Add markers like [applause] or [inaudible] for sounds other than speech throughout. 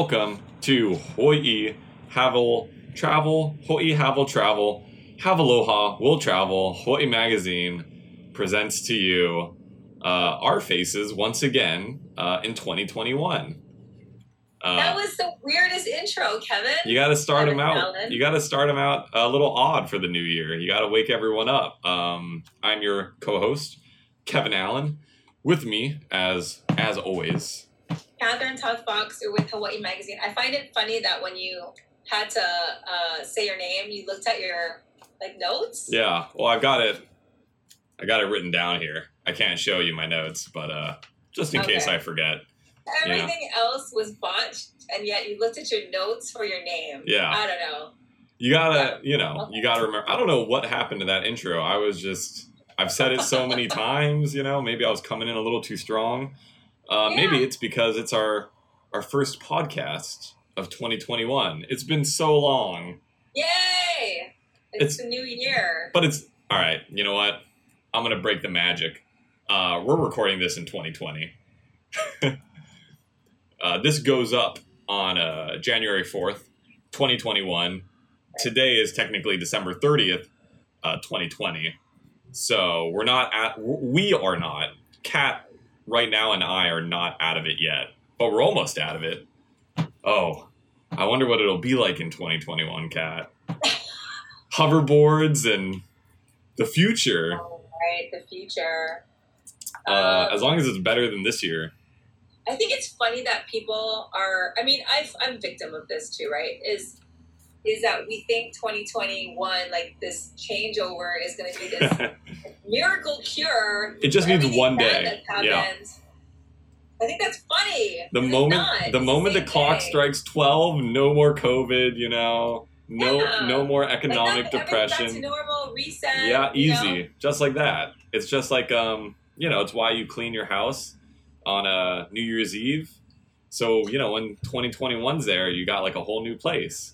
welcome to Hawaii Havel Travel, Hawaii Havel Travel, Have Aloha, Will Travel, Hawaii Magazine presents to you uh, our faces once again uh, in 2021. Uh, That was the weirdest intro, Kevin. you got to start them out. Allen. You got to start them out a little odd for the new year. You got to wake everyone up. Um, I'm your co-host, Kevin Allen. With me, as as always, Catherine Toth Fox with Hawaii Magazine. I find it funny that when you had to uh, say your name, you looked at your like notes. Yeah, well, I've got it. I got it written down here. I can't show you my notes, but uh, just in case I forget. Everything else was botched, and yet you looked at your notes for your name. Yeah. I don't know. You gotta, you know, you gotta remember. I don't know what happened to that intro. I was just, I've said it so many [laughs] times. You know, maybe I was coming in a little too strong. Uh, Maybe it's because it's our our first podcast of 2021. It's been so long, Yay! It's, It's- the new year. but it's all right. You know what? I'm gonna break the magic. Uh, we're recording this in 2020. [laughs] uh, this goes up on uh, January 4th, 2021. Today is technically December 30th, uh, 2020. So we're not at, we are not, Kat right now and I are not out of it yet, but we're almost out of it. Oh, I wonder what it'll be like in 2021, Kat. [laughs] Hoverboards and the future, All right, the future. uh, Um, as long as it's better than this year. I think it's funny that people are. I mean, I've, I'm victim of this too, right? Is is that we think 2021, like this changeover, is going to be this [laughs] miracle cure. It just needs one day. Yeah. I think that's funny. The moment the moment the same clock day. strikes 12, no more COVID, you know. No Yeah. no more economic nothing- everything's Back to depression. normal reset. Yeah, you easy. know? Just like that. It's just like um, you know, it's why you clean your house on a New Year's Eve. So, you know, when 2021's there, you got like a whole new place.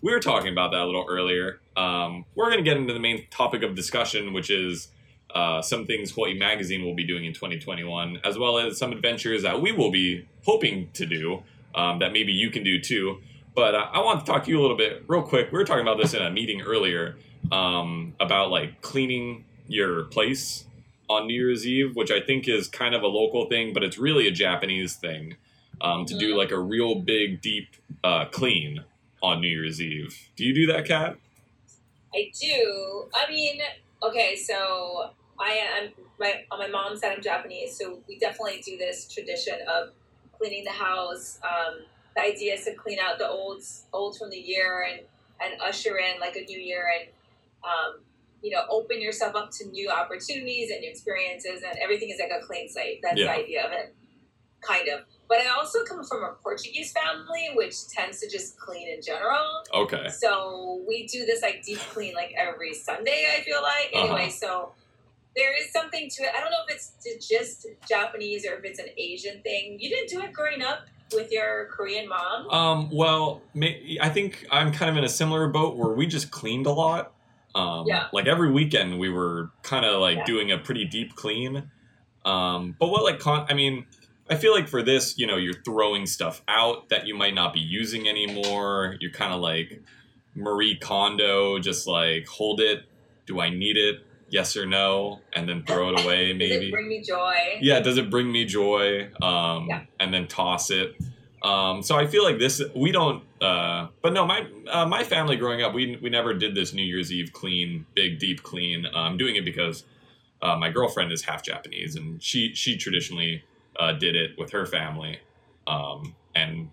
We were talking about that a little earlier. Um, we're going to get into the main topic of discussion, which is uh, some things Hawaii Magazine will be doing in 2021, as well as some adventures that we will be hoping to do um, that maybe you can do too. But uh, I want to talk to you a little bit, real quick. We were talking about this in a meeting earlier um, about like cleaning your place on New Year's Eve, which I think is kind of a local thing, but it's really a Japanese thing um, to do Mhm. like a real big, deep uh, clean on New Year's Eve. Do you do that, Kat? I do. I mean, okay, so I am my on my mom's side. I'm Japanese, so we definitely do this tradition of cleaning the house. Um, the idea is to clean out the old old from the year and and usher in like a new year and um, you know open yourself up to new opportunities and new experiences and everything is like a clean slate. That's Yeah. the idea of it, kind of. But I also come from a Portuguese family, which tends to just clean in general. Okay. So we do this like deep clean like every Sunday. I feel like Uh-huh. anyway. So there is something to it. I don't know if it's just Japanese or if it's an Asian thing. You didn't do it growing up with your Korean mom. Um, well, I think I'm kind of in a similar boat where we just cleaned a lot. Um, Yeah. Like every weekend, we were kind of like Yeah. doing a pretty deep clean. Um, but what like con- I mean, I feel like for this, you know, you're throwing stuff out that you might not be using anymore. You're kind of like Marie Kondo, just like hold it. Do I need it? Yes or no, and then throw it away. Maybe [laughs] does it bring me joy? yeah does it bring me joy um Yeah. and then toss it um so i feel like this we don't uh but no my uh, my family growing up we we never did this new year's eve clean big deep clean i'm doing it because uh, my girlfriend is half japanese and she she traditionally uh, did it with her family um and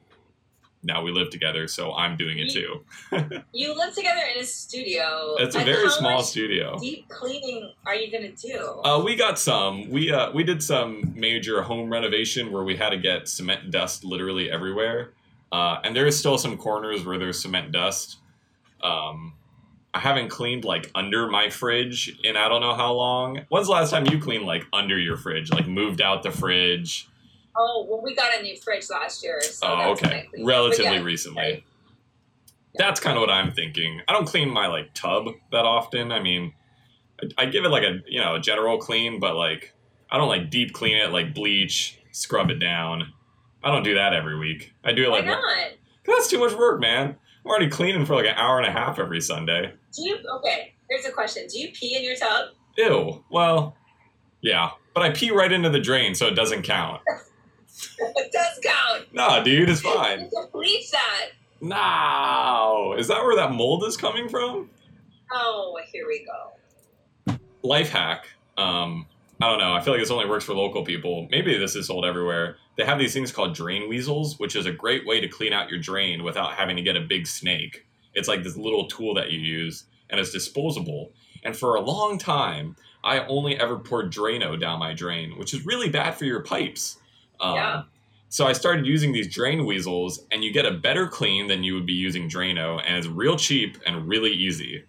now we live together so i'm doing it too [laughs] You live together in a studio. it's a Like, very how small much studio Deep cleaning are you gonna do? Uh, we got some. We uh, we did some major home renovation where we had to get cement dust literally everywhere, uh, and there is still some corners where there's cement dust. Um, I haven't cleaned like under my fridge in I don't know how long. When's the last time you cleaned like under your fridge, like moved out the fridge? oh, well, we got a new fridge last year. So oh, that's when I okay, relatively yeah, recently. right. That's kind of what I'm thinking. I don't clean my like tub that often. I mean, I, I give it like a you know a general clean, but like I don't like deep clean it like bleach, scrub it down. I don't do that every week. I do it Why like not? that's too much work, man. I'm already cleaning for like an hour and a half every Sunday. Do you? Okay. Here's a question. Do you pee in your tub? Ew. Well, yeah, but I pee right into the drain, so it doesn't count. [laughs] it does count. Nah, dude, it's fine. You bleach that. No, is that where that mold is coming from? Oh, here we go. Life hack. Um, I don't know. I feel like this only works for local people. Maybe this is sold everywhere. They have these things called drain weasels, which is a great way to clean out your drain without having to get a big snake. It's like this little tool that you use, and it's disposable. And for a long time, I only ever poured Drano down my drain, which is really bad for your pipes. Um, Yeah. So I started using these drain weasels, and you get a better clean than you would be using Drano, and it's real cheap and really easy.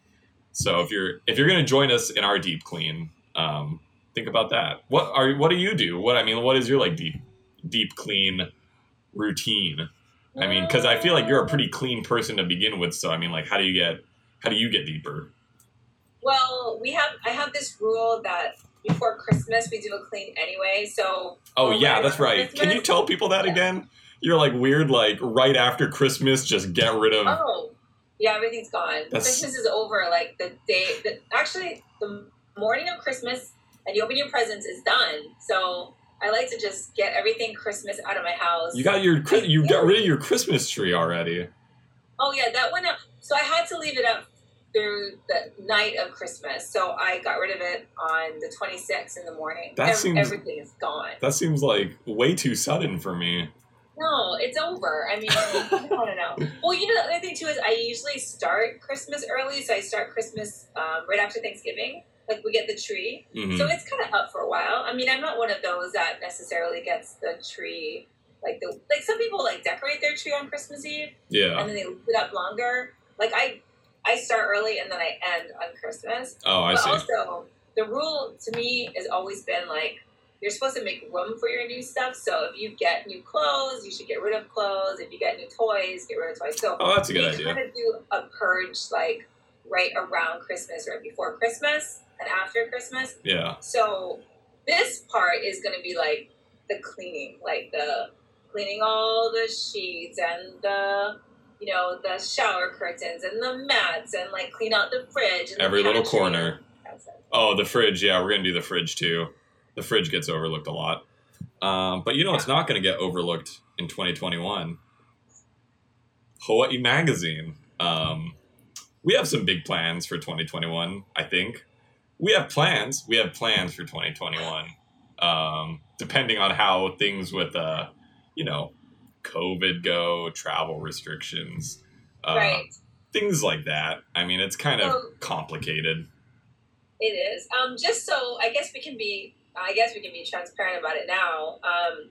So if you're if you're gonna join us in our deep clean, um, think about that. What are what do you do? What I mean, what is your like deep deep clean routine? I mean, because I feel like you're a pretty clean person to begin with. So I mean, like, how do you get how do you get deeper? Well, we have. I have this rule that before Christmas we do a clean anyway. So Oh yeah, that's right. Can you tell people that Yeah. again? You're like weird, like right after Christmas, just get rid of. oh, yeah, everything's gone. That's- Christmas is over. Like the day. The, actually, the morning of Christmas and you open your presents is done. So I like to just get everything Christmas out of my house. You got your you got rid of your Christmas tree already. Oh yeah, that went up. So I had to leave it up through the night of Christmas. So I got rid of it on the 26th in the morning. That seems- everything is gone. That seems like way too sudden for me. No, it's over. I mean, I don't know. [laughs] Well, you know, the other thing too is I usually start Christmas early, so I start Christmas um, right after Thanksgiving. Like we get the tree, Mhm. so it's kind of up for a while. I mean, I'm not one of those that necessarily gets the tree. Like the like some people like decorate their tree on Christmas Eve Yeah. and then they leave it up longer. Like I, I start early and then I end on Christmas. Oh, I but see. also, the rule to me has always been like you're supposed to make room for your new stuff. So if you get new clothes, you should get rid of clothes. If you get new toys, get rid of toys. So Oh, that's a good idea. kind of do a purge like right around Christmas, right before Christmas and after Christmas. Yeah. So this part is going to be like the cleaning, like the cleaning all the sheets and the you know the shower curtains and the mats and like clean out the fridge and the Every little corner. Oh, the fridge. Yeah, we're gonna do the fridge too. The fridge gets overlooked a lot. Um, but you know, it's not gonna get overlooked in 2021. Hawaii Magazine. Um, we have some big plans for 2021. I think we have plans. We have plans for 2021. Um, depending on how things with, uh, you know, COVID go, travel restrictions, uh, right. things like that. I mean, it's kind of complicated. It is. Um, just so I guess we can be, I guess we can be transparent about it now. Um,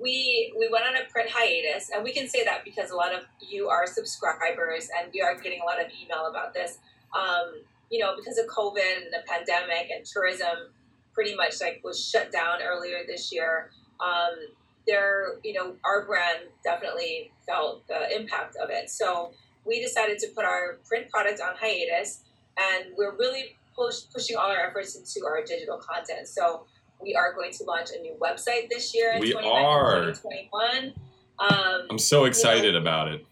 we we went on a print hiatus, and we can say that because a lot of you are subscribers, and we are getting a lot of email about this. Um, you know, because of COVID and the pandemic and tourism, pretty much like was shut down earlier this year. Um, there, you know, our brand definitely felt the impact of it. So we decided to put our print product on hiatus, and we're really push, pushing all our efforts into our digital content. So we are going to launch a new website this year in We are. 2021. Um, I'm so excited about it.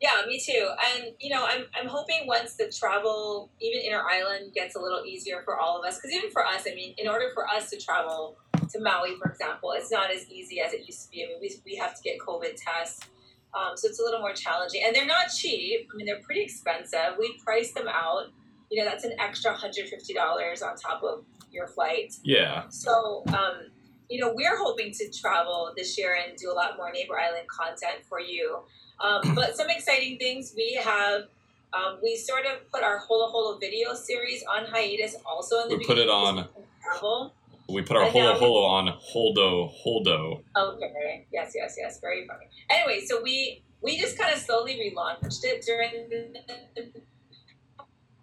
Yeah, me too. And you know, I'm I'm hoping once the travel, even inter island, gets a little easier for all of us. Because even for us, I mean, in order for us to travel to Maui, for example, it's not as easy as it used to be. I mean, we we have to get COVID tests, um, so it's a little more challenging. And they're not cheap. I mean, they're pretty expensive. We priced them out. You know, that's an extra hundred fifty dollars on top of your flight. Yeah. So, um, you know, we're hoping to travel this year and do a lot more Neighbor Island content for you. Um, [clears throat] but some exciting things we have. Um, we sort of put our Holo Holo video series on hiatus also in the We put it on- travel. We put our And holo holo on holdo holdo. Okay. Yes, yes, yes. Very funny. Anyway, so we we just kind of slowly relaunched it during the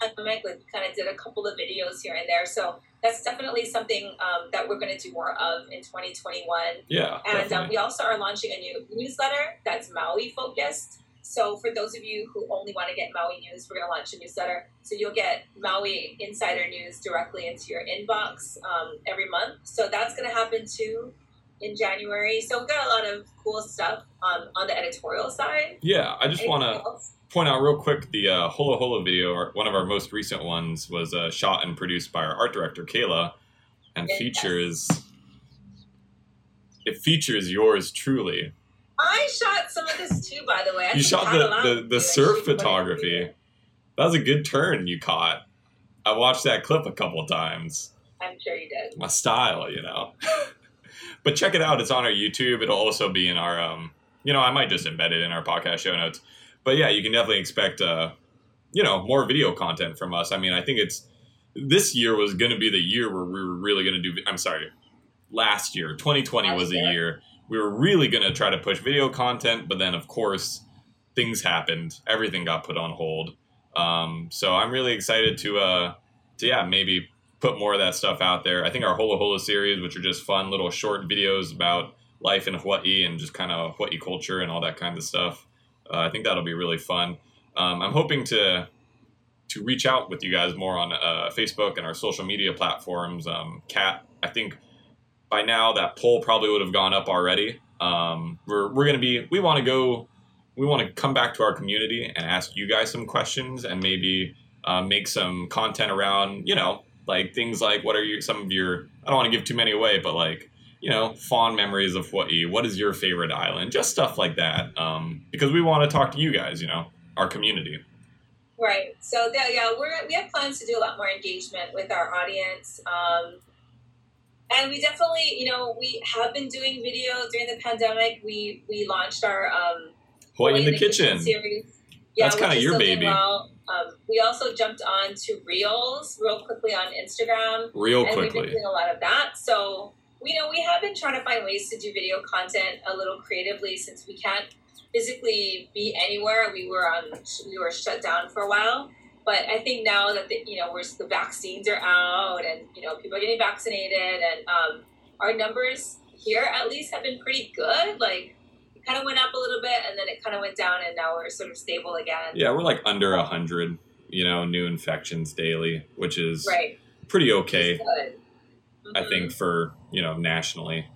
pandemic. Like, kind of did a couple of videos here and there. So that's definitely something um, that we're going to do more of in 2021. Yeah, And um, we also are launching a new newsletter that's Maui focused. So for those of you who only want to get Maui news, we're going to launch a newsletter. So you'll get Maui insider news directly into your inbox um, every month. So that's going to happen too. In January. So we've got a lot of cool stuff um, on the editorial side. Yeah, I just want to point out real quick the uh, Holo Holo video, our, one of our most recent ones, was uh, shot and produced by our art director Kayla, and Yes. features it features yours truly. I shot some of this too, by the way. I You shot the the, the surf put it in photography. That was a good turn you caught. I watched that clip a couple of times. I'm sure you did. My style, you know. [laughs] but check it out. It's on our YouTube. It'll also be in our um. You know, I might just embed it in our podcast show notes. But yeah, you can definitely expect uh, you know, more video content from us. I mean, I think it's this year was going to be the year where we were really going to do. I'm sorry, last year, 2020 Last was a year. year we were really going to try to push video content, but then of course things happened. Everything got put on hold. Um, so I'm really excited to uh, to yeah, maybe put more of that stuff out there. I think our Holo Holo series, which are just fun little short videos about life in Hawaii and just kind of Hawaii culture and all that kind of stuff. Uh, I think that'll be really fun. Um, I'm hoping to to reach out with you guys more on uh, Facebook and our social media platforms. Um, Kat, I think by now that poll probably would have gone up already. Um, we're we're gonna be we want to go we want to come back to our community and ask you guys some questions and maybe uh, make some content around you know like things like what are your some of your I don't want to give too many away but like you know fond memories of Hawaii. What is your favorite island? Just stuff like that. Um, because we want to talk to you guys. You know our community. Right. So there, yeah, we're we have plans to do a lot more engagement with our audience. Um, and we definitely, you know, we have been doing videos during the pandemic. We we launched our um, Hawaii in the kitchen. series. That's kinda your baby. Well. Um, we also jumped on to Reels real quickly on Instagram. Real and we've been quickly. doing a lot of that. So you know, we have been trying to find ways to do video content a little creatively since we can't physically be anywhere. We were on, we were shut down for a while. But I think now that the, you know, we're, the vaccines are out and you know people are getting vaccinated, and um, our numbers here at least have been pretty good. Like kind of went up a little bit, and then it kind of went down, and now we're sort of stable again. Yeah, we're like under a hundred, you know, new infections daily, which is Right. pretty okay, Good. I think, for you know nationally.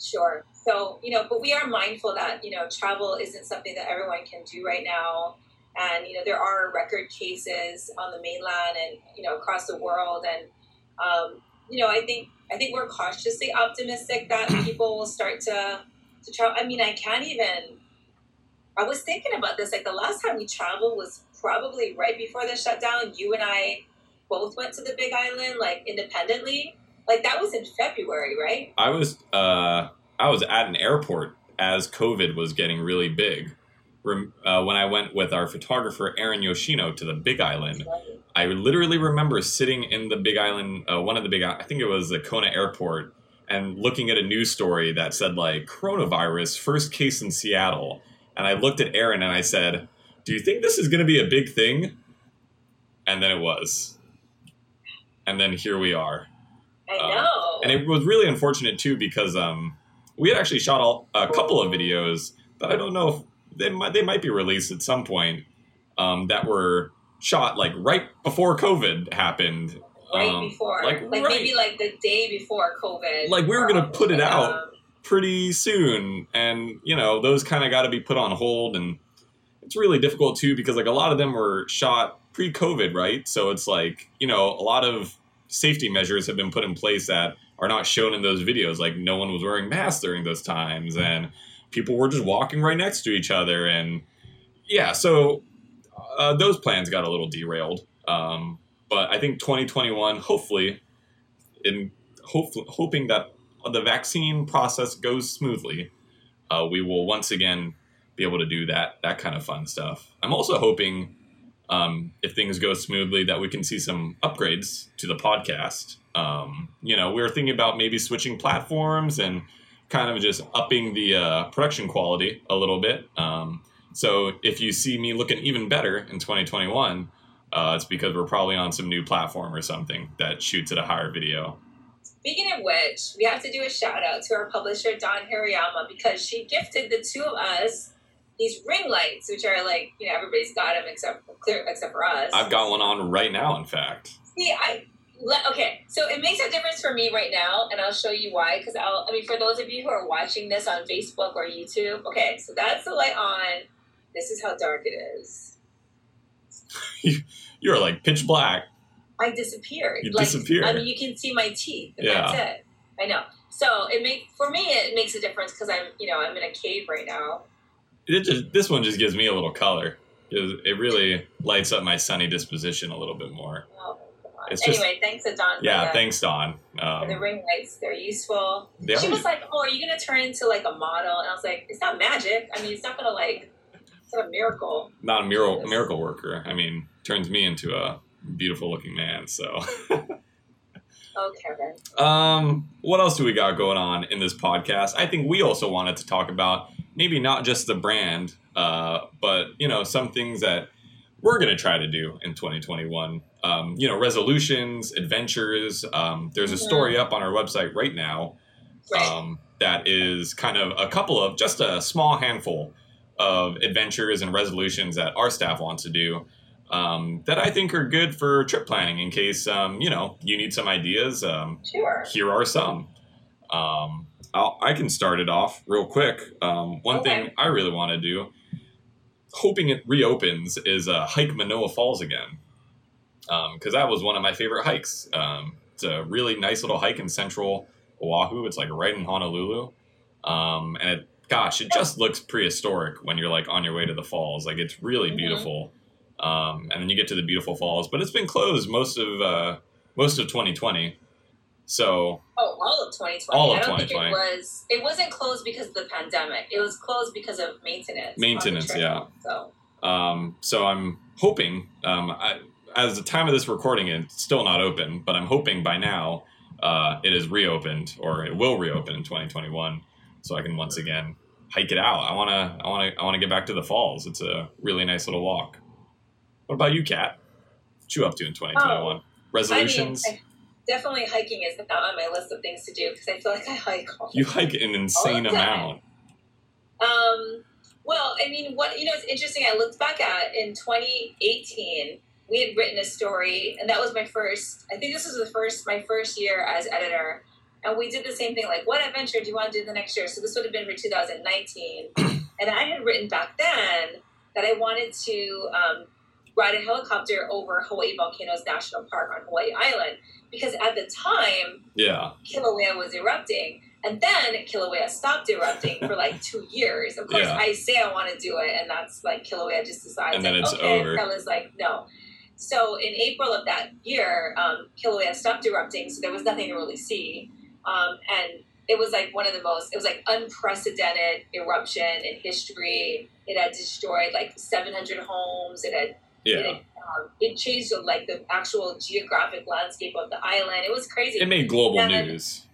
Sure. So, you know, but we are mindful that, you know, travel isn't something that everyone can do right now. And, you know, there are record cases on the mainland and, you know, across the world. And, um, you know, I think, I think we're cautiously optimistic that [clears throat] people will start to, to travel. I mean, I can't even, I was thinking about this. Like the last time we traveled was probably right before the shutdown. You and I both went to the big island, like independently. Like that was in February, right? I was uh, I was at an airport as COVID was getting really big. Rem- uh, when I went with our photographer Aaron Yoshino to the Big Island, I literally remember sitting in the Big Island, uh, one of the big, I think it was the Kona Airport, and looking at a news story that said like coronavirus first case in Seattle, and I looked at Aaron and I said, "Do you think this is going to be a big thing?" And then it was, and then here we are, I Um, know. and it was really unfortunate too because um, we had actually shot all, a couple of videos that I don't know if they might they might be released at some point um, that were shot like right before COVID happened. Right um, before, like, like, right. maybe like the day before COVID. Like, we were gonna put it out. Um, pretty soon and you know those kind of got to be put on hold and it's really difficult too because like a lot of them were shot pre-covid right so it's like you know a lot of safety measures have been put in place that are not shown in those videos like no one was wearing masks during those times and people were just walking right next to each other and yeah so uh, those plans got a little derailed um, but i think 2021 hopefully in hopefully hoping that the vaccine process goes smoothly, uh, we will once again be able to do that that kind of fun stuff. I'm also hoping, um, if things go smoothly, that we can see some upgrades to the podcast. Um, you know, we are thinking about maybe switching platforms and kind of just upping the uh, production quality a little bit. Um, so if you see me looking even better in 2021, uh, it's because we're probably on some new platform or something that shoots at a higher video. Speaking of which, we have to do a shout out to our publisher Dawn Hirayama because she gifted the two of us these ring lights, which are like you know everybody's got them except clear except for us. I've got one on right now, in fact. See, I okay, so it makes a difference for me right now, and I'll show you why. Because I'll, I mean, for those of you who are watching this on Facebook or YouTube, okay, so that's the light on. This is how dark it is. [laughs] You're like pitch black. I disappeared. You like, disappeared. I mean, you can see my teeth. And Yeah. That's it. I know. So it make for me it makes a difference because I'm you know I'm in a cave right now. It just this one just gives me a little color. It, it really lights up my sunny disposition a little bit more. Oh. It's just- anyway, thanks to Dawn. Yeah, the, thanks, Dawn. For the Um, ring lights, they're useful. they she was like, "Oh, are you gonna turn into like a model?" And I was like, "It's not magic. I mean, it's not gonna like, it's not a miracle." not a miracle, miracle worker. I mean, turns me into a beautiful looking man. So, [laughs] Oh, Kevin. um, what else do we got going on in this podcast? I think we also wanted to talk about maybe not just the brand, uh, but you know some things that we're going to try to do in 2021. Um, you know, resolutions, adventures. Um, there's a Mhm. story up on our website right now um, that is kind of a couple of just a small handful of adventures and resolutions that our staff wants to do um, that I think are good for trip planning in case um, you know you need some ideas. Um, sure. here are some. Um, I'll, I can start it off real quick. Um, one Okay. thing I really want to do, hoping it reopens, is uh, hike Manoa Falls again. Because that was one of my favorite hikes. Um, it's a really nice little hike in central Oahu. It's like right in Honolulu. Um, and it, gosh, it just looks prehistoric when you're like on your way to the falls. Like it's really Mhm. beautiful. Um, and then you get to the beautiful falls, but it's been closed most of uh, most of 2020. So Oh, all of 2020. All of I don't 2020. think it was. It wasn't closed because of the pandemic. It was closed because of maintenance. Maintenance, trail. yeah. So Um, so I'm hoping, um, I, as the time of this recording, it's still not open, but I'm hoping by now uh, it is reopened or it will reopen in 2021, so I can once again hike it out. I wanna, I wanna, I wanna get back to the falls. It's a really nice little walk. What about you, Kat? What you up to in 2021? Resolutions? I mean, I, definitely hiking is not on my list of things to do because I feel like I hike all you hike an insane All the time. amount. Um, well, I mean, what you know, it's interesting. I looked back at in 2018, we had written a story, and that was my first. I think this was the first my first year as editor, and we did the same thing. Like, what adventure do you want to do the next year? So this would have been for 2019, [clears throat] and I had written back then that I wanted to um, ride a helicopter over Hawaii Volcanoes National Park on Hawaii Island because at the time Yeah, Kilauea was erupting. And then Kilauea stopped erupting for like two years. Of course, Yeah. I say I want to do it, and that's like Kilauea just decides. And then like, it's okay. over. Stella's like, no. So in April of that year, um, Kilauea stopped erupting, so there was nothing to really see. Um, and it was like one of the most, it was like unprecedented eruption in history. It had destroyed like 700 homes. It had yeah. it, um, it changed like the actual geographic landscape of the island. It was crazy. It made global and- news.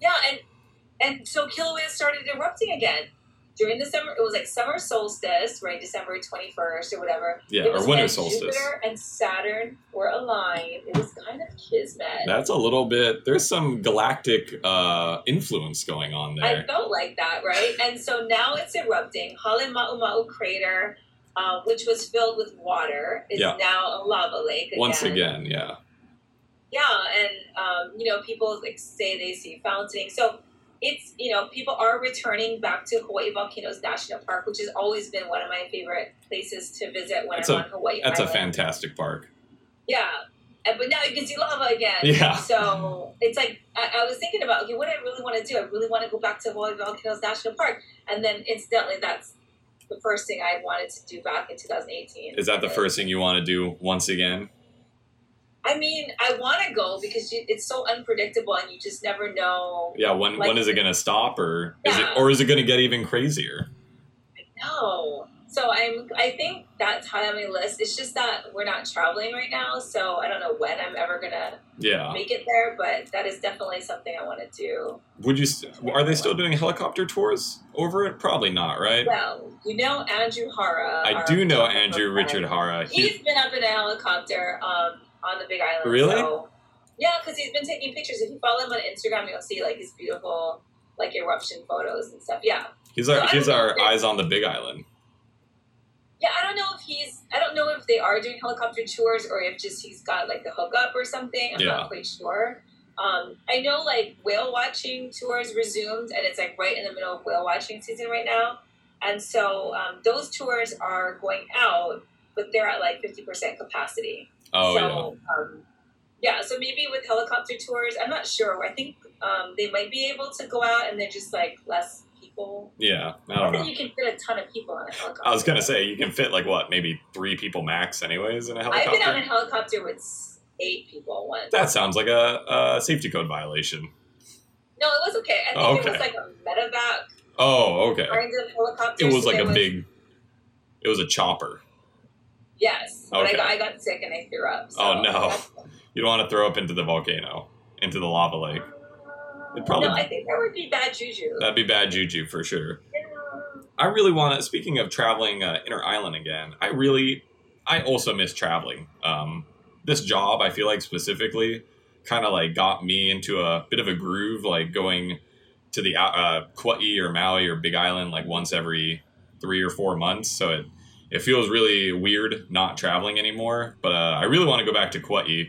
Yeah, and and so Kilauea started erupting again during the summer. It was like summer solstice, right? December twenty first or whatever. Yeah, or winter when solstice. Jupiter and Saturn were aligned. It was kind of kismet. That's a little bit. There's some galactic uh, influence going on there. I felt like that, right? and so now it's erupting. Halemaumau crater, uh, which was filled with water, is Yeah. now a lava lake again. Once again, yeah, Yeah, and um, you know, people like say they see fountaining. So it's you know, people are returning back to Hawaii Volcanoes National Park, which has always been one of my favorite places to visit when That's I'm a- on Hawaii. that's a fantastic park. Yeah, and, but now you can see lava again. Yeah. So it's like I, I was thinking about okay, what do I really want to do? I really want to go back to Hawaii Volcanoes National Park, and then incidentally, that's the first thing I wanted to do back in 2018. Is that the first thing you want to do once again? I mean, I want to go because you, it's so unpredictable, and you just never know. Yeah, when Like- when is it going to stop, or is it or is it going to get even crazier? No. So I'm. I think that's high on my list. It's just that we're not traveling right now, so I don't know when I'm ever gonna Yeah. make it there. But that is definitely something I want to do. Would you? st- Are they still doing helicopter tours over it? Probably not, right? Well, you know Andrew Hara. I do know Andrew. Richard Hara. He, He's been up in a helicopter um, on the Big Island. Really? So, yeah, because he's been taking pictures. If you follow him on Instagram, you'll see like his beautiful like eruption photos and stuff. Yeah. he's our So he's our eyes on the Big Island. Yeah, I don't know if he's. I don't know if they are doing helicopter tours or if just he's got like the hookup or something. I'm Yeah. not quite sure. Um, I know like whale watching tours resumed, and it's like right in the middle of whale watching season right now. And so um, those tours are going out, but they're at like fifty percent capacity. Oh so, yeah. Um, yeah, so maybe with helicopter tours, I'm not sure. I think um, they might be able to go out and they're just like less people. Yeah, I I don't think know. you can fit a ton of people on a helicopter. I was gonna say you can fit like what, maybe three people max, anyways, in a I've been on a helicopter. helicopter with eight people once. That sounds like a, a safety code violation. no, it was okay. I think Oh, it okay. was like a medevac Oh, okay. kind of helicopter. It was so like a big. It was a chopper. Yes, but I, Okay. got, I got sick and I threw up. So Oh, no. [laughs] You don't want to throw up into the volcano, into the lava lake. It'd probably No, I think there would be bad juju. that'd be bad juju for sure. I really want to. Speaking of traveling uh, inner island again, I really, I also miss traveling. Um, this job, I feel like specifically, kind of like got me into a bit of a groove, like going to the uh, Kauai or Maui or Big Island like once every three or four months. So it it feels really weird not traveling anymore. But uh, I really want to go back to Kauai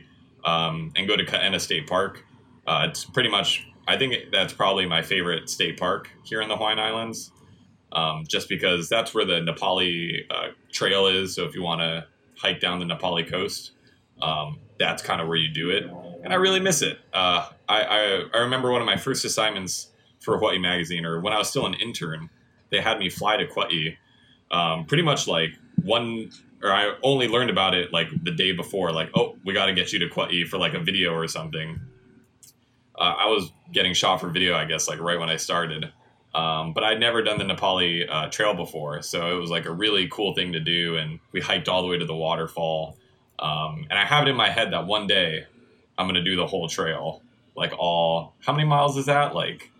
um, and go to Haena State Park. Uh, it's pretty much. I think that's probably my favorite state park here in the Hawaiian Islands um, just because that's where the Napali uh, trail is. So if you want to hike down the Napali coast, um, that's kind of where you do it. And I really miss it. Uh, I, I, I remember one of my first assignments for Hawaii Magazine, or when I was still an intern, they had me fly to Kauai. Um, pretty much like one, or I only learned about it like the day before, like, oh, we got to get you to Kauai for like a video or something. Uh, I was getting shot for video, I guess, like right when I started. Um, but I'd never done the Napali uh, trail before, so it was like a really cool thing to do. And we hiked all the way to the waterfall. Um, and I have it in my head that one day I'm gonna do the whole trail, like all. How many miles is that? Like,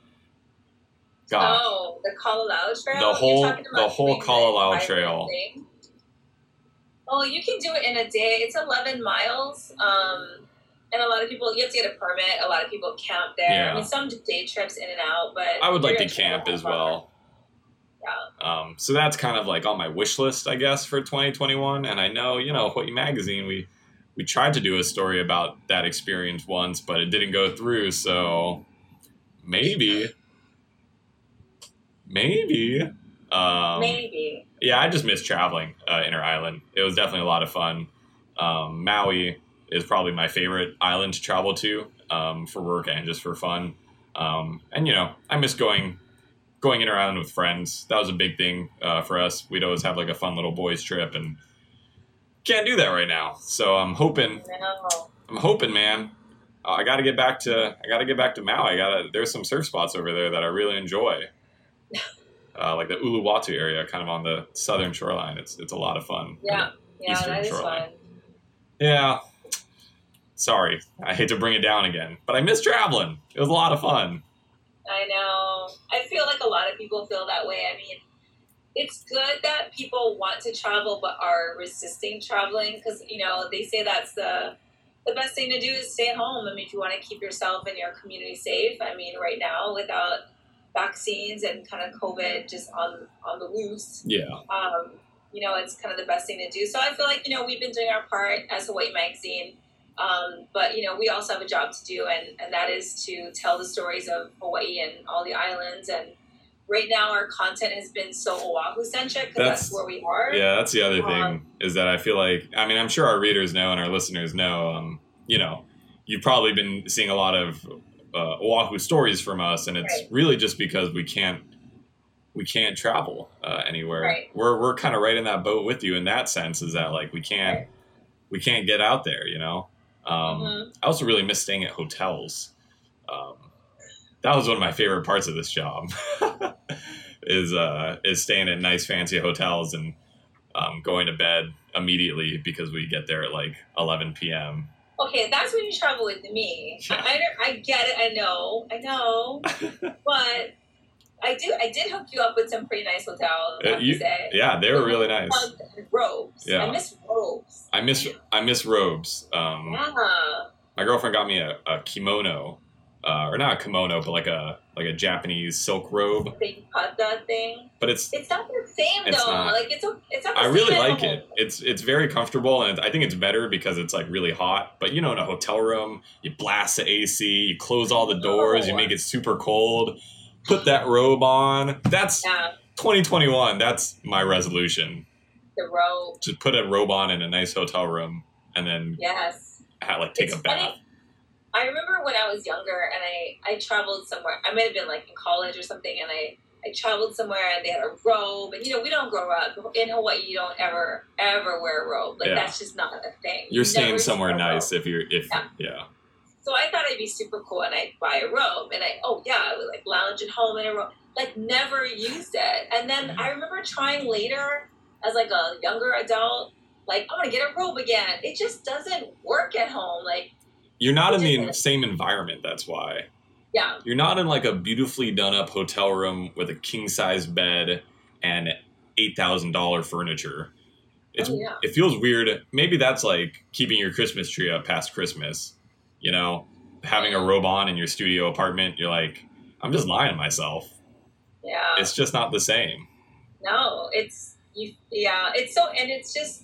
God, Oh, the Kalalau Trail. The whole- the whole Kalalau Trail. thing? Oh, you can do it in a day. It's 11 miles. Um, and a lot of people, you have to get a permit. A lot of people camp there. Yeah. I mean, some day trips in and out, but I would like to camp as well. Um, so that's kind of like on my wish list, I guess, for 2021. And I know, you know, Hawaii Magazine, we we tried to do a story about that experience once, but it didn't go through. So maybe, maybe, um, Maybe. yeah, I just miss traveling uh, inner island. It was definitely a lot of fun. Um, Maui is probably my favorite island to travel to um, for work and just for fun. Um, and you know, I miss going going inner island with friends. That was a big thing uh, for us. We'd always have like a fun little boys trip, and can't do that right now. So I'm hoping, No. I'm hoping, man. Uh, I got to get back to I got to get back to Maui. I got to. There's some surf spots over there that I really enjoy. Uh, like the Uluwatu area, kind of on the southern shoreline. It's it's a lot of fun. Yeah. Yeah, Eastern that is shoreline. fun. Yeah. Sorry, I hate to bring it down again, but I miss traveling. It was a lot of fun. I know. I feel like a lot of people feel that way. I mean, it's good that people want to travel but are resisting traveling because you know they say that's the the best thing to do is stay at home. I mean, if you want to keep yourself and your community safe. I mean, right now without vaccines and kind of COVID just on on the loose, Yeah. um, you know, it's kind of the best thing to do. So I feel like, you know, we've been doing our part as Hawaii Magazine. Um, but, you know, we also have a job to do, and, and that is to tell the stories of Hawaii and all the islands. And right now, our content has been so Oahu centric because That's- that's, where we are. Yeah, that's the other thing Um, is that I feel like I mean I'm sure our readers know and our listeners know. Um, you know, you've probably been seeing a lot of uh, Oahu stories from us, and it's Right. really just because we can't we can't travel uh, anywhere. Right. We're we're kind of right in that boat with you in that sense. Is that like we can't Right. we can't get out there, you know. Um, Mhm. I also really miss staying at hotels. Um, that was one of my favorite parts of this job. [laughs] is uh, is staying at nice fancy hotels and um, going to bed immediately because we get there at like 11 p.m. Okay, that's when you travel with me. Yeah. I, I, I get it. I know. I know. [laughs] but I do. I did hook you up with some pretty nice hotels. Uh, you- Yeah, they were really nice. Robes. Yeah. I miss robes. I miss I miss robes. Um, Yeah. my girlfriend got me a, a kimono uh, or not a kimono, but like a like a Japanese silk robe. Yukata thing. But it's It's not the same though. not. Like it's a, it's not. I really like it. It's it's very comfortable, and I think it's better because it's like really hot. But you know, in a hotel room, you blast the AC, you close all the doors, you make it super cold. Put that robe on. That's Yeah, 2021. That's my resolution. the robe. Just put a robe on in a nice hotel room, and then Yes. ha like take It's a bath. I remember when I was younger and I, I traveled somewhere. I might have been like in college or something, and I, I traveled somewhere and they had a robe. And you know, we don't grow up in Hawaii. You don't ever ever wear a robe. Like Yeah. that's just not a thing. You're You staying somewhere see a robe. nice if you're if Yeah. yeah. So I thought it'd be super cool, and I'd buy a robe, and I oh yeah, I would like lounge at home in a robe. Like never used it, and then Mhm. I remember trying later as like a younger adult. Like I'm gonna get a robe again. It just doesn't work at home. You're not in the same environment. That's why. yeah, You're not in like a beautifully done up hotel room with a king size bed and eight thousand dollar furniture. It's Oh, yeah. it feels weird. Maybe that's like keeping your Christmas tree up past Christmas. You know, having a robe on in your studio apartment. You're like, I'm just lying to myself. yeah. It's just not the same. No, it's you. Yeah, it's so, and it's just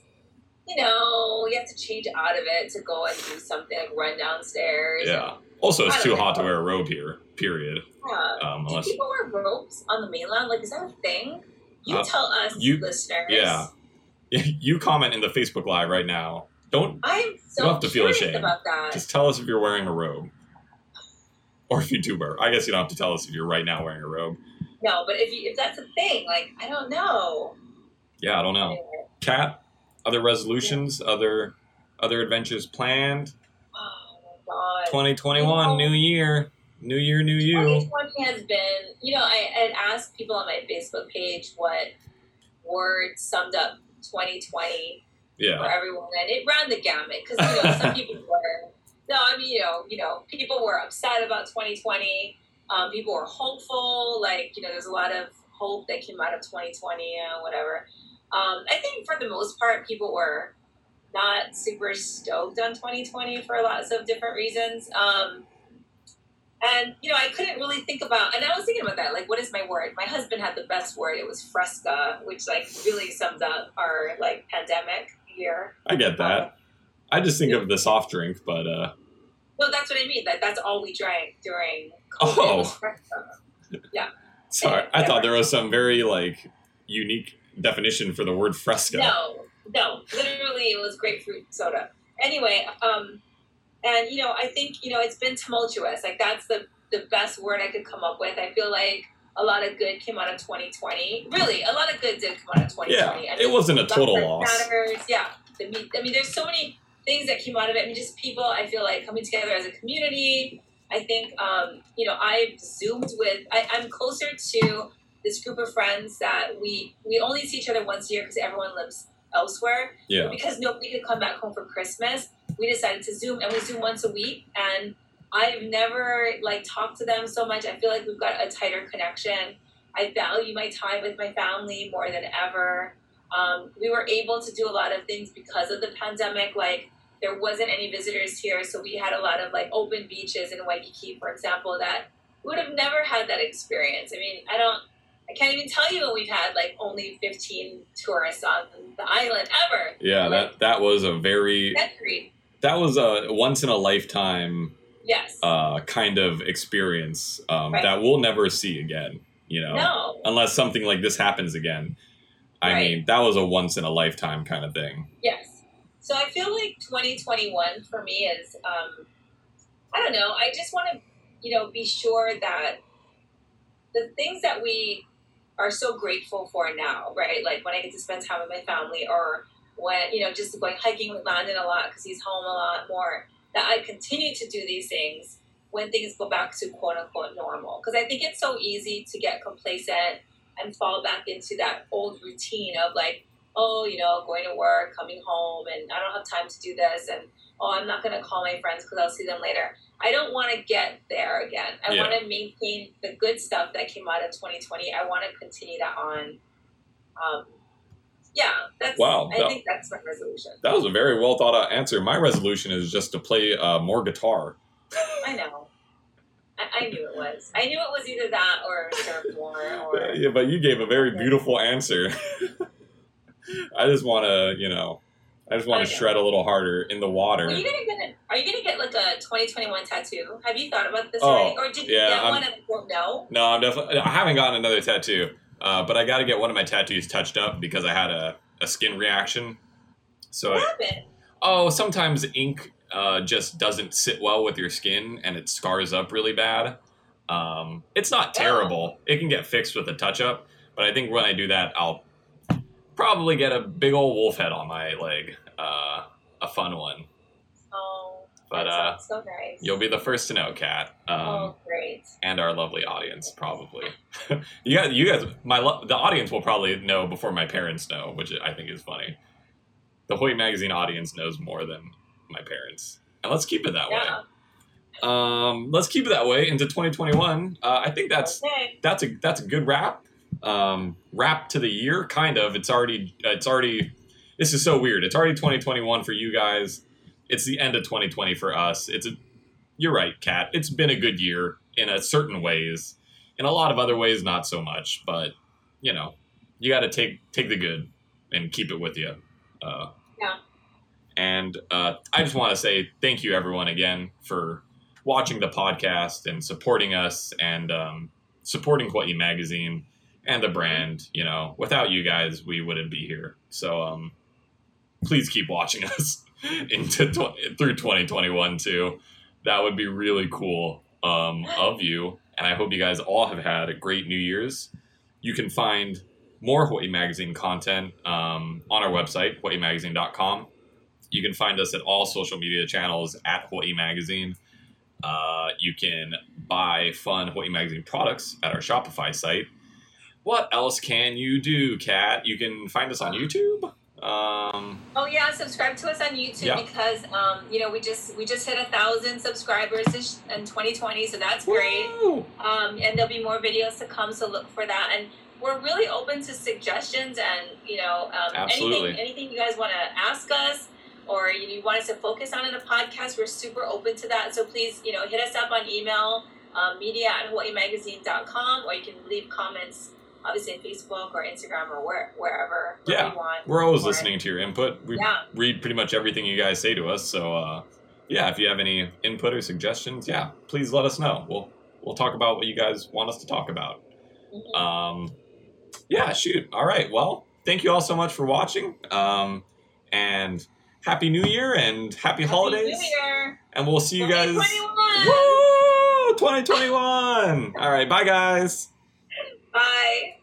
you know you have to change out of it to go and do something like run downstairs. Yeah. Also, it's too hot to wear a robe here. Period. Yeah. Um, Do people wear robes on the mainland? Like, is that a thing? You Uh, tell us, you- listeners. yeah. [laughs] you comment in the Facebook Live right now. Don't I'm so You don't have to feel ashamed. about that. Just tell us if you're wearing a robe. Or if you do wear. I guess you don't have to tell us if you're right now wearing a robe. no, but if you, if that's a thing, like I don't know. Yeah, I don't know. Kat, other resolutions, other other adventures planned. Oh my god. 2021, You know- new year. New year, new you. 2020 has been, you know, I had asked people on my Facebook page what words summed up 2020 for everyone, and it ran the gamut because you know some people [laughs] were no, I mean you know, you know, people were upset about 2020. Um, people were hopeful, like you know, there's a lot of hope that came out of 2020 and whatever. Um, I think for the most part, people were not super stoked on 2020 for lots of different reasons. Um, and you know, I couldn't really think about, and I was thinking about that. Like, what is my word? My husband had the best word. It was fresca, which like really sums up our like pandemic year. I get that. I just think of the soft drink, but uh No, that's what I mean. That that's all we drank during COVID Oh. [laughs] fresca. sorry. I thought there was some very like unique definition for the word fresca. No, no, literally, it was grapefruit soda. Anyway, um, and you know, I think you know it's been tumultuous. Like that's the the best word I could come up with. I feel like a lot of good came out of 2020. Really, a lot of good did come out of 2020. Yeah, it wasn't a total loss. Matters, yeah. I mean, I mean, there's so many things that came out of it. I mean, just people. I feel like coming together as a community. I think, um, you know, I've zoomed with. I, I'm closer to this group of friends that we we only see each other once a year because everyone lives elsewhere. Yeah. Because nobody could come back home for Christmas, we decided to Zoom, and we Zoom once a week. And I've never like talked to them so much. I feel like we've got a tighter connection. I value my time with my family more than ever. Um, we were able to do a lot of things because of the pandemic. Like there wasn't any visitors here, so we had a lot of like open beaches in Waikiki, for example, that would have never had that experience. I mean, I don't. I can't even tell you when we've had like only 15 tourists on the island ever. Yeah, that that was a very Century. that was a once in a lifetime Yes. uh, kind of experience um, Right. that we'll never see again. You know, no. unless something like this happens again. I Right. mean, that was a once in a lifetime kind of thing. Yes. So I feel like 2021 for me is, um, I don't know, I just want to, you know, be sure that the things that we are so grateful for now, right? Like when I get to spend time with my family or when, you know, just going hiking with Landon a lot because he's home a lot more, that I continue to do these things when things go back to quote unquote normal. Because I think it's so easy to get complacent and fall back into that old routine of like, oh, you know, going to work, coming home, and I don't have time to do this, and oh, I'm not going to call my friends because I'll see them later. I don't want to get there again. I Yeah. want to maintain the good stuff that came out of 2020. I want to continue that on. Um, yeah, that's. Wow, I that- think that's my resolution. That was a very well thought out answer. My resolution is just to play uh, more guitar. I know. I knew it was. I knew it was either that or surf more [laughs] or. Yeah, but you gave a very beautiful answer. [laughs] I just want to, you know, I just want to shred a little harder in the water. Are you gonna get a, Are you gonna get like a 2021 tattoo? Have you thought about this Oh, already, or did you get I'm- one and know? No, I'm definitely. I haven't gotten another tattoo, uh, but I got to get one of my tattoos touched up because I had a, a skin reaction. So, What I, happened? oh, sometimes ink uh, just doesn't sit well with your skin and it scars up really bad. Um, it's not terrible. It can get fixed with a touch up, but I think when I do that, I'll probably get a big old wolf head on my leg. Uh, a fun one. Oh, But uh, so nice. you'll be the first to know, Kat. Um, oh, great. and our lovely audience probably. [laughs] you guys, you guys, my lo- the audience will probably know before my parents know, which I think is funny. The Hawaii magazine audience knows more than my parents, and let's keep it that Yeah. way. Um, let's keep it that way into 2021. Uh, I think that's okay. that's a that's a good wrap. Um, wrap to the year, kind of. It's already it's already. This is so weird. It's already 2021 for you guys. It's the end of 2020 for us. It's a. You're right, Kat. It's been a good year in a certain ways. In a lot of other ways, not so much. But you know, you got to take take the good and keep it with you. Uh, Yeah. And uh, I just want to say thank you, everyone, again for watching the podcast and supporting us and um, supporting Hawaii Magazine and the brand. You know, without you guys, we wouldn't be here. So um, please keep watching [laughs] us into tw- through 2021 too. That would be really cool um, of you. And I hope you guys all have had a great New Year's. You can find more Hawaii Magazine content um, on our website, hawaiimagazine.com. You can find us at all social media channels at Hawaii Magazine. Uh, you can buy fun Hawaii Magazine products at our Shopify site. What else can you do, Kat? You can find us on YouTube. Um, Oh yeah, subscribe to us on YouTube Yeah. because um, you know we just we just hit a thousand subscribers in 2020, so that's great. Um, and there'll be more videos to come, so look for that. And we're really open to suggestions and you know um, anything anything you guys want to ask us or you, you want us to focus on in a podcast. We're super open to that. So please you know hit us up on email um, media at hawaiimagazine.com or you can leave comments obviously Facebook or Instagram or where, wherever Yeah. you want. We're always listening to your input. We Yeah. read pretty much everything you guys say to us. So, uh, yeah, if you have any input or suggestions, yeah, please let us know. We'll we'll talk about what you guys want us to talk about. Mhm. Um, yeah, shoot. All right. Well, thank you all so much for watching. Um, and happy New Year and happy, holidays. Happy New Year. And we'll see you guys. 2021. Woo! 2021. All right. Bye, guys. Bye.